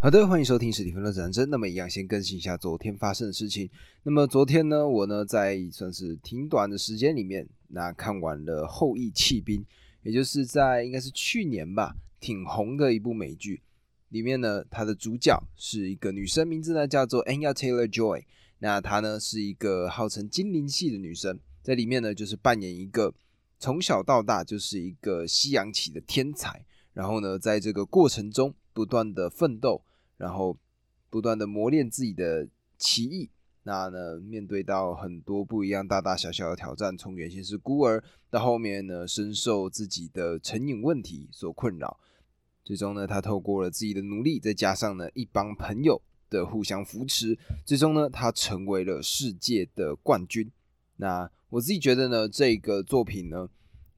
好的，欢迎收听史蒂芬的战争。那么一样，先更新一下昨天发生的事情。那么昨天呢，我呢在算是挺短的时间里面，那看完了《后羿弃兵》，也就是在应该是去年吧，挺红的一部美剧。里面呢，它的主角是一个女生，名字呢叫做 Anya Taylor Joy。那她呢是一个号称精灵系的女生，在里面呢就是扮演一个从小到大就是一个西洋棋的天才。然后呢，在这个过程中不断的奋斗。然后不断的磨练自己的棋艺，那呢面对到很多不一样大大小小的挑战，从原先是孤儿，到后面呢深受自己的成瘾问题所困扰，最终呢他透过了自己的努力，再加上呢一帮朋友的互相扶持，最终呢他成为了世界的冠军。那我自己觉得呢这个作品呢，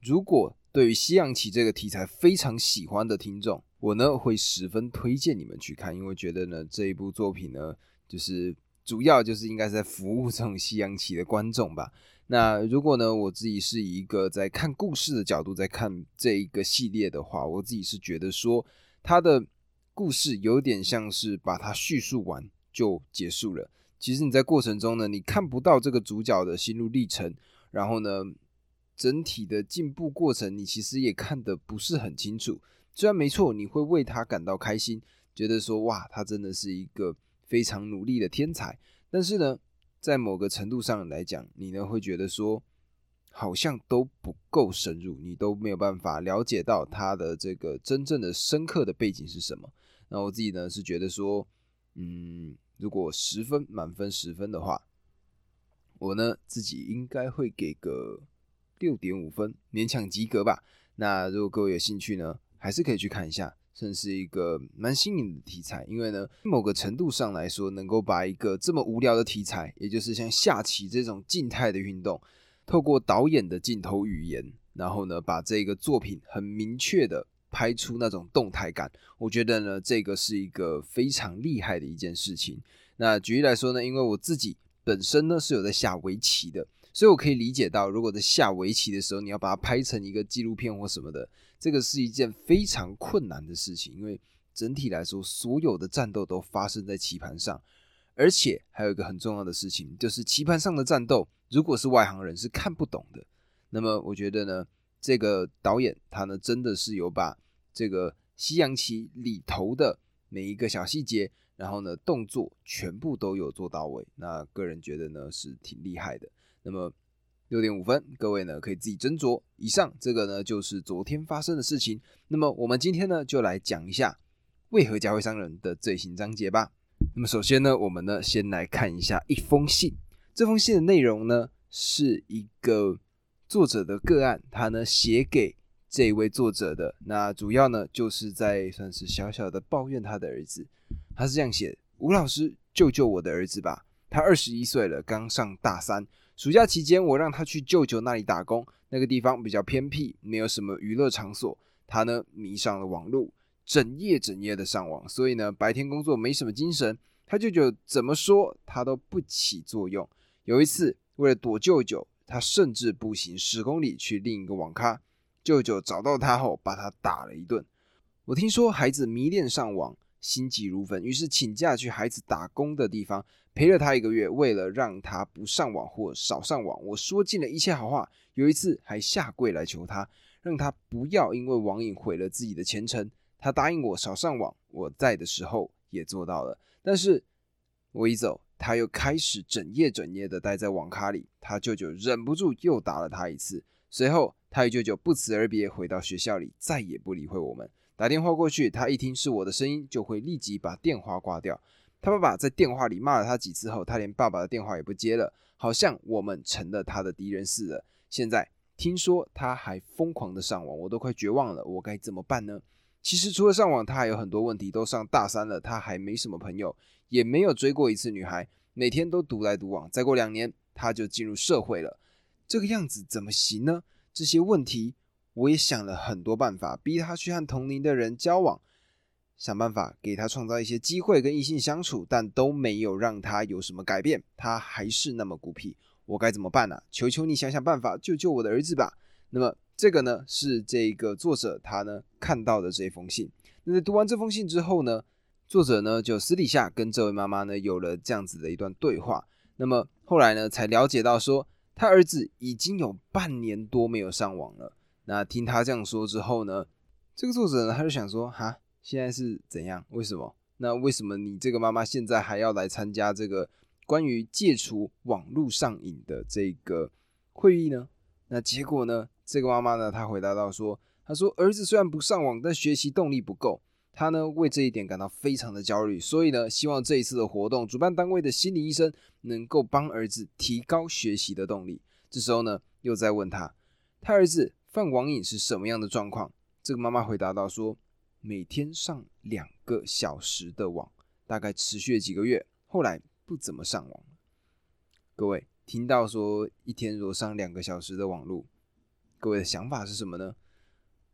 如果对于西洋棋这个题材非常喜欢的听众，我呢会十分推荐你们去看，因为觉得呢这一部作品呢，就是主要就是应该在服务这种西洋棋的观众吧。那如果呢我自己是一个在看故事的角度在看这一个系列的话，我自己是觉得说它的故事有点像是把它叙述完就结束了。其实你在过程中呢，你看不到这个主角的心路历程，然后呢。整体的进步过程，你其实也看得不是很清楚。虽然没错，你会为他感到开心，觉得说哇，他真的是一个非常努力的天才。但是呢，在某个程度上来讲，你呢会觉得说，好像都不够深入，你都没有办法了解到他的这个真正的深刻的背景是什么。那我自己呢是觉得说，嗯，如果十分满分十分的话，我呢自己应该会给个。六点五分，勉强及格吧。那如果各位有兴趣呢，还是可以去看一下，算是一个蛮新颖的题材。因为呢，某个程度上来说，能够把一个这么无聊的题材，也就是像下棋这种静态的运动，透过导演的镜头语言，然后呢，把这个作品很明确的拍出那种动态感，我觉得呢，这个是一个非常厉害的一件事情。那举例来说呢，因为我自己本身呢是有在下围棋的。所以，我可以理解到，如果在下围棋的时候，你要把它拍成一个纪录片或什么的，这个是一件非常困难的事情。因为整体来说，所有的战斗都发生在棋盘上，而且还有一个很重要的事情，就是棋盘上的战斗，如果是外行人是看不懂的。那么，我觉得呢，这个导演他呢，真的是有把这个西洋棋里头的每一个小细节，然后呢，动作全部都有做到位。那个人觉得呢，是挺厉害的。那么六点五分，各位呢可以自己斟酌。以上这个呢就是昨天发生的事情。那么我们今天呢就来讲一下为何家会商人的最新章节吧。那么首先呢，我们呢先来看一下一封信。这封信的内容呢是一个作者的个案，他呢写给这位作者的。那主要呢就是在算是小小的抱怨他的儿子。他是这样写：吴老师，救救我的儿子吧！他二十一岁了，刚上大三。暑假期间，我让他去舅舅那里打工。那个地方比较偏僻，没有什么娱乐场所。他呢迷上了网络，整夜整夜的上网，所以呢白天工作没什么精神。他舅舅怎么说他都不起作用。有一次，为了躲舅舅，他甚至步行十公里去另一个网咖。舅舅找到他后，把他打了一顿。我听说孩子迷恋上网。心急如焚，于是请假去孩子打工的地方陪了他一个月。为了让他不上网或少上网，我说尽了一切好话。有一次还下跪来求他，让他不要因为网瘾毁了自己的前程。他答应我少上网，我在的时候也做到了。但是我一走，他又开始整夜整夜的待在网咖里。他舅舅忍不住又打了他一次。随后他与舅舅不辞而别，回到学校里，再也不理会我们。打电话过去，他一听是我的声音，就会立即把电话挂掉。他爸爸在电话里骂了他几次后，他连爸爸的电话也不接了，好像我们成了他的敌人似的。现在听说他还疯狂的上网，我都快绝望了。我该怎么办呢？其实除了上网，他还有很多问题。都上大三了，他还没什么朋友，也没有追过一次女孩，每天都独来独往。再过两年，他就进入社会了。这个样子怎么行呢？这些问题。我也想了很多办法，逼他去和同龄的人交往，想办法给他创造一些机会跟异性相处，但都没有让他有什么改变，他还是那么孤僻。我该怎么办呢？求求你想想办法，救救我的儿子吧。那么这个呢，是这个作者他呢看到的这封信。那在读完这封信之后呢，作者呢就私底下跟这位妈妈呢有了这样子的一段对话。那么后来呢才了解到说，他儿子已经有半年多没有上网了。那听他这样说之后呢，这个作者呢他就想说，哈，现在是怎样？为什么？那为什么你这个妈妈现在还要来参加这个关于戒除网络上瘾的这个会议呢？那结果呢？这个妈妈呢，她回答到说：“她说儿子虽然不上网，但学习动力不够。她呢为这一点感到非常的焦虑，所以呢希望这一次的活动主办单位的心理医生能够帮儿子提高学习的动力。”这时候呢又在问他，他儿子犯网瘾是什么样的状况？这个妈妈回答到说。每天上两个小时的网，大概持续了几个月，后来不怎么上网。各位听到说一天如果上两个小时的网络，各位的想法是什么呢？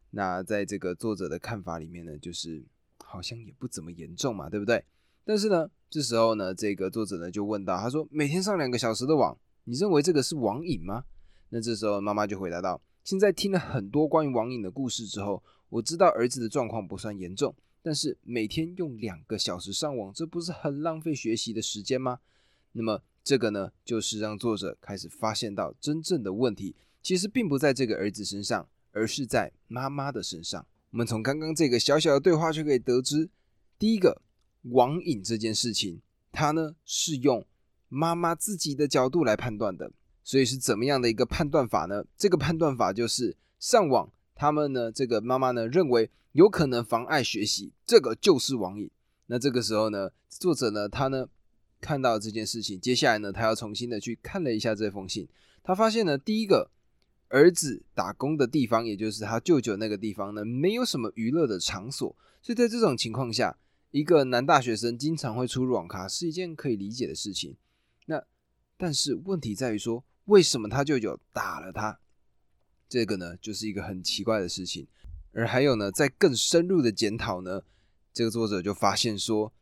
那在这个作者的看法里面呢，就是好像也不怎么严重嘛，对不对？但是呢，这时候呢，这个作者呢就问到，他说每天上两个小时的网，你认为这个是网瘾吗？那这时候妈妈就回答道：现在听了很多关于网瘾的故事之后。我知道儿子的状况不算严重，但是每天用两个小时上网，这不是很浪费学习的时间吗？那么这个呢，就是让作者开始发现到真正的问题，其实并不在这个儿子身上，而是在妈妈的身上。我们从刚刚这个小小的对话就可以得知，第一个网瘾这件事情，它呢是用妈妈自己的角度来判断的，所以是怎么样的一个判断法呢？这个判断法就是上网。他们呢，这个妈妈呢认为有可能妨碍学习，这个就是网瘾。那这个时候呢，作者呢他呢看到这件事情，接下来呢他要重新的去看了一下这封信，他发现呢第一个儿子打工的地方，也就是他舅舅那个地方呢，没有什么娱乐的场所，所以在这种情况下，一个男大学生经常会出入网咖是一件可以理解的事情。那但是问题在于说，为什么他舅舅打了他？这个呢，就是一个很奇怪的事情，而还有呢，在更深入的检讨呢，这个作者就发现说，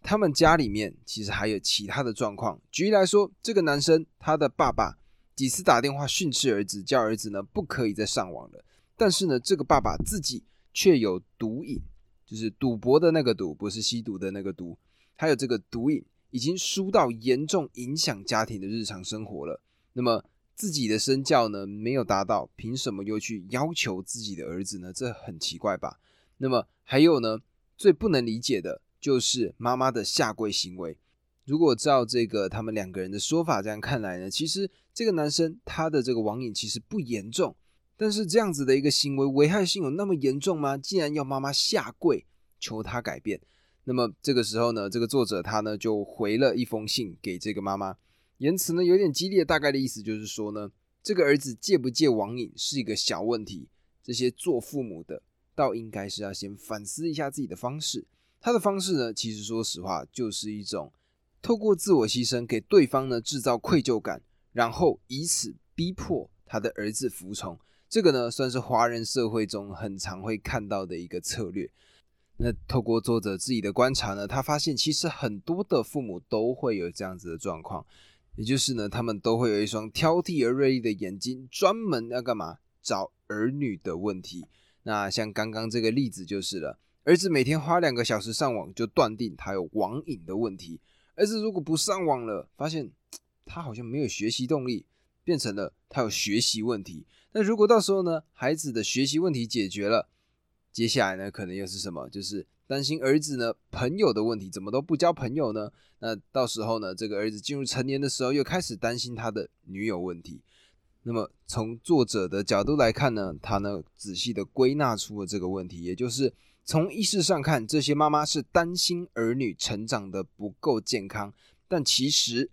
他们家里面其实还有其他的状况。举例来说，这个男生他的爸爸几次打电话训斥儿子，叫儿子呢不可以再上网了。但是呢，这个爸爸自己却有毒瘾，就是赌博的那个赌，不是吸毒的那个毒，还有这个毒瘾已经输到严重影响家庭的日常生活了。那么。自己的身教呢没有达到，凭什么又去要求自己的儿子呢？这很奇怪吧？那么还有呢，最不能理解的就是妈妈的下跪行为。如果照这个他们两个人的说法这样看来呢，其实这个男生他的这个网瘾其实不严重，但是这样子的一个行为危害性有那么严重吗？竟然要妈妈下跪求他改变？那么这个时候呢，这个作者他呢就回了一封信给这个妈妈。言辞呢有点激烈，大概的意思就是说呢，这个儿子戒不戒网瘾是一个小问题。这些做父母的，倒应该是要先反思一下自己的方式。他的方式呢，其实说实话，就是一种透过自我牺牲给对方呢制造愧疚感，然后以此逼迫他的儿子服从。这个呢，算是华人社会中很常会看到的一个策略。那透过作者自己的观察呢，他发现其实很多的父母都会有这样子的状况。也就是呢，他们都会有一双挑剔而锐利的眼睛，专门要干嘛？找儿女的问题。那像刚刚这个例子就是了，儿子每天花两个小时上网，就断定他有网瘾的问题。儿子如果不上网了，发现他好像没有学习动力，变成了他有学习问题。那如果到时候呢，孩子的学习问题解决了，接下来呢，可能又是什么？就是。担心儿子呢朋友的问题，怎么都不交朋友呢？那到时候呢，这个儿子进入成年的时候，又开始担心他的女友问题。那么从作者的角度来看呢，他呢仔细的归纳出了这个问题，也就是从意识上看，这些妈妈是担心儿女成长的不够健康，但其实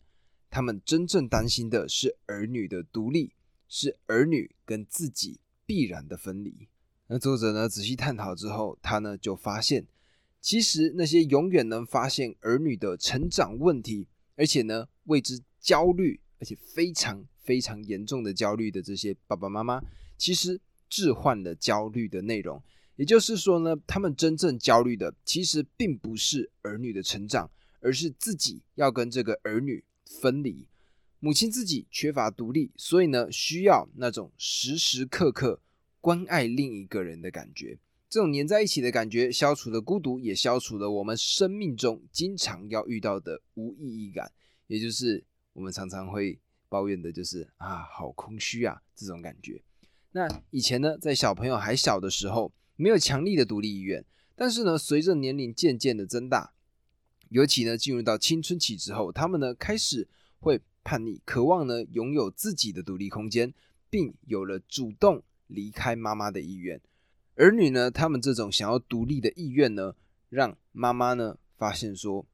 他们真正担心的是儿女的独立，是儿女跟自己必然的分离。那作者呢仔细探讨之后，他呢就发现。其实那些永远能发现儿女的成长问题，而且呢为之焦虑，而且非常非常严重的焦虑的这些爸爸妈妈，其实置换了焦虑的内容。也就是说呢，他们真正焦虑的，其实并不是儿女的成长，而是自己要跟这个儿女分离。母亲自己缺乏独立，所以呢需要那种时时刻刻关爱另一个人的感觉。这种黏在一起的感觉，消除了孤独，也消除了我们生命中经常要遇到的无意义感，也就是我们常常会抱怨的，就是啊，好空虚啊这种感觉。那以前呢，在小朋友还小的时候，没有强力的独立意愿，但是呢，随着年龄渐渐的增大，尤其呢进入到青春期之后，他们呢开始会叛逆，渴望呢拥有自己的独立空间，并有了主动离开妈妈的意愿。儿女呢，他们这种想要独立的意愿呢，让妈妈呢发现说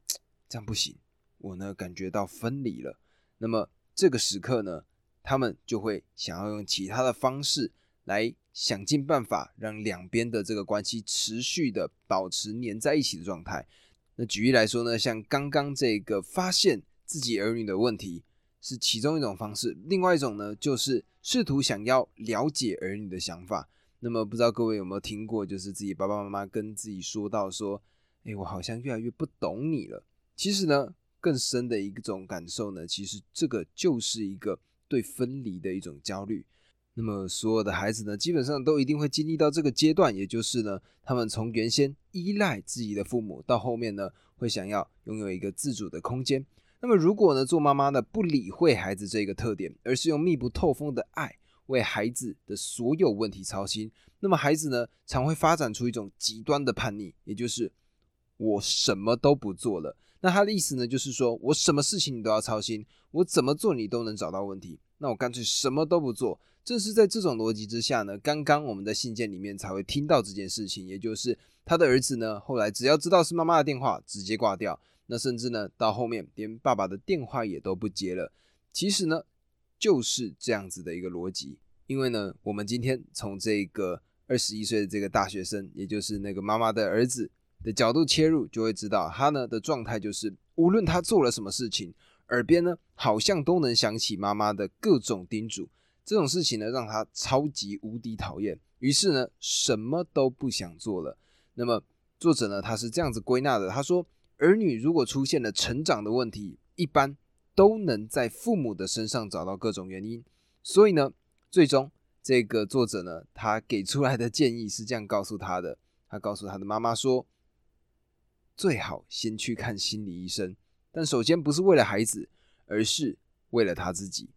这样不行，我呢感觉到分离了。那么这个时刻呢，他们就会想要用其他的方式来想尽办法，让两边的这个关系持续的保持黏在一起的状态。那举例来说呢，像刚刚这个发现自己儿女的问题是其中一种方式，另外一种呢，就是试图想要了解儿女的想法。那么不知道各位有没有听过，就是自己爸爸妈妈跟自己说到说，哎，我好像越来越不懂你了。其实呢，更深的一种感受呢，其实这个就是一个对分离的一种焦虑。那么所有的孩子呢，基本上都一定会经历到这个阶段，也就是呢，他们从原先依赖自己的父母，到后面呢，会想要拥有一个自主的空间。那么如果呢，做妈妈的不理会孩子这个特点，而是用密不透风的爱。为孩子的所有问题操心，那么孩子呢，常会发展出一种极端的叛逆，也就是我什么都不做了。那他的意思呢，就是说我什么事情你都要操心，我怎么做你都能找到问题，那我干脆什么都不做。正是在这种逻辑之下呢，刚刚我们在信件里面才会听到这件事情，也就是他的儿子呢，后来只要知道是妈妈的电话，直接挂掉，那甚至呢，到后面连爸爸的电话也都不接了。其实呢。就是这样子的一个逻辑，因为呢，我们今天从这个二十一岁的这个大学生，也就是那个妈妈的儿子的角度切入，就会知道他呢的状态就是，无论他做了什么事情，耳边呢好像都能想起妈妈的各种叮嘱，这种事情呢让他超级无敌讨厌，于是呢什么都不想做了。那么作者呢他是这样子归纳的，他说，儿女如果出现了成长的问题，一般。都能在父母的身上找到各种原因，所以呢，最终这个作者呢，他给出来的建议是这样告诉他的：他告诉他的妈妈说，最好先去看心理医生，但首先不是为了孩子，而是为了他自己。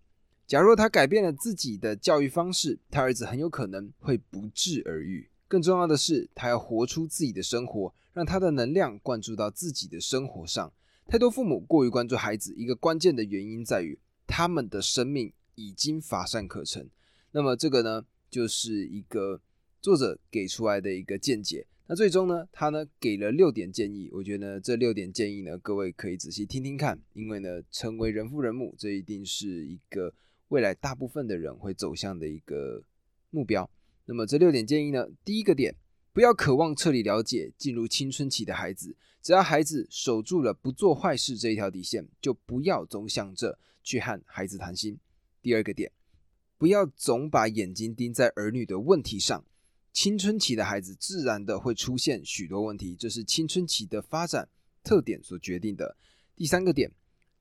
假如他改变了自己的教育方式，他儿子很有可能会不治而愈。更重要的是，他要活出自己的生活，让他的能量灌注到自己的生活上。太多父母过于关注孩子，一个关键的原因在于他们的生命已经乏善可陈。那么这个呢，就是一个作者给出来的一个见解。那最终呢，他呢给了六点建议。我觉得这六点建议呢，各位可以仔细听听看，因为呢，成为人父人母，这一定是一个未来大部分的人会走向的一个目标。那么这六点建议呢，第一个点。不要渴望彻底了解进入青春期的孩子，只要孩子守住了不做坏事这一条底线，就不要总想着去和孩子谈心。第二个点，不要总把眼睛盯在儿女的问题上。青春期的孩子自然的会出现许多问题，这是青春期的发展特点所决定的。第三个点，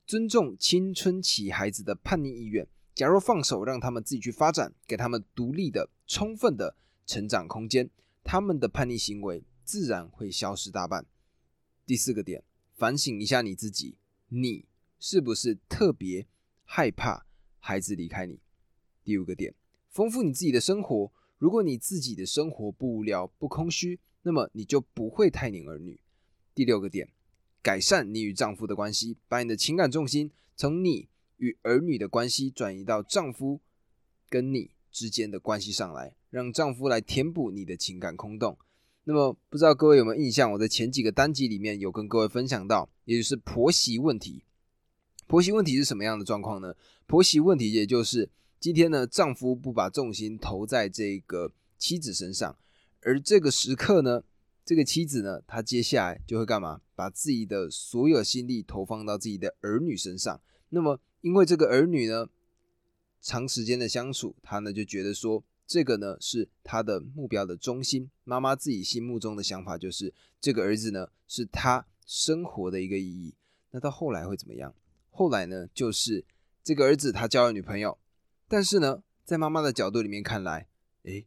尊重青春期孩子的叛逆意愿。假如放手让他们自己去发展，给他们独立的、充分的成长空间。他们的叛逆行为自然会消失大半。第四个点，反省一下你自己，你是不是特别害怕孩子离开你？第五个点，丰富你自己的生活。如果你自己的生活不无聊、不空虚，那么你就不会太黏儿女。第六个点，改善你与丈夫的关系，把你的情感重心从你与儿女的关系转移到丈夫跟你之间的关系上来。让丈夫来填补你的情感空洞。那么，不知道各位有没有印象？我在前几个单集里面有跟各位分享到，也就是婆媳问题。婆媳问题是什么样的状况呢？婆媳问题也就是今天呢，丈夫不把重心投在这个妻子身上，而这个时刻呢，这个妻子呢，她接下来就会干嘛？把自己的所有心力投放到自己的儿女身上。那么，因为这个儿女呢，长时间的相处，她呢就觉得说。这个呢是他的目标的中心。妈妈自己心目中的想法就是，这个儿子呢是他生活的一个意义。那到后来会怎么样？后来呢，就是这个儿子他交了女朋友，但是呢，在妈妈的角度里面看来，诶，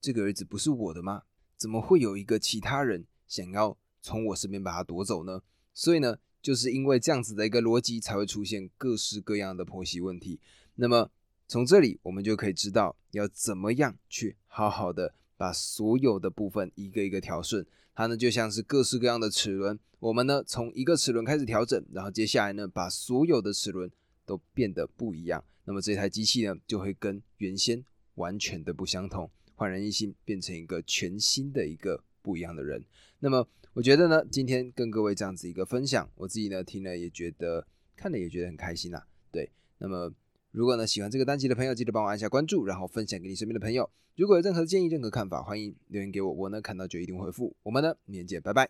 这个儿子不是我的吗？怎么会有一个其他人想要从我身边把他夺走呢？所以呢，就是因为这样子的一个逻辑，才会出现各式各样的婆媳问题。那么从这里，我们就可以知道要怎么样去好好的把所有的部分一个一个调顺。它呢就像是各式各样的齿轮，我们呢从一个齿轮开始调整，然后接下来呢把所有的齿轮都变得不一样。那么这台机器呢就会跟原先完全的不相同。焕然一新，变成一个全新的一个不一样的人。那么，我觉得呢，今天跟各位这样子一个分享，我自己呢听了也觉得，看了也觉得很开心呐。对，那么如果呢喜欢这个单集的朋友，记得帮我按下关注，然后分享给你身边的朋友。如果有任何建议、任何看法，欢迎留言给我，我呢看到就一定回复。我们呢，明天见，拜拜。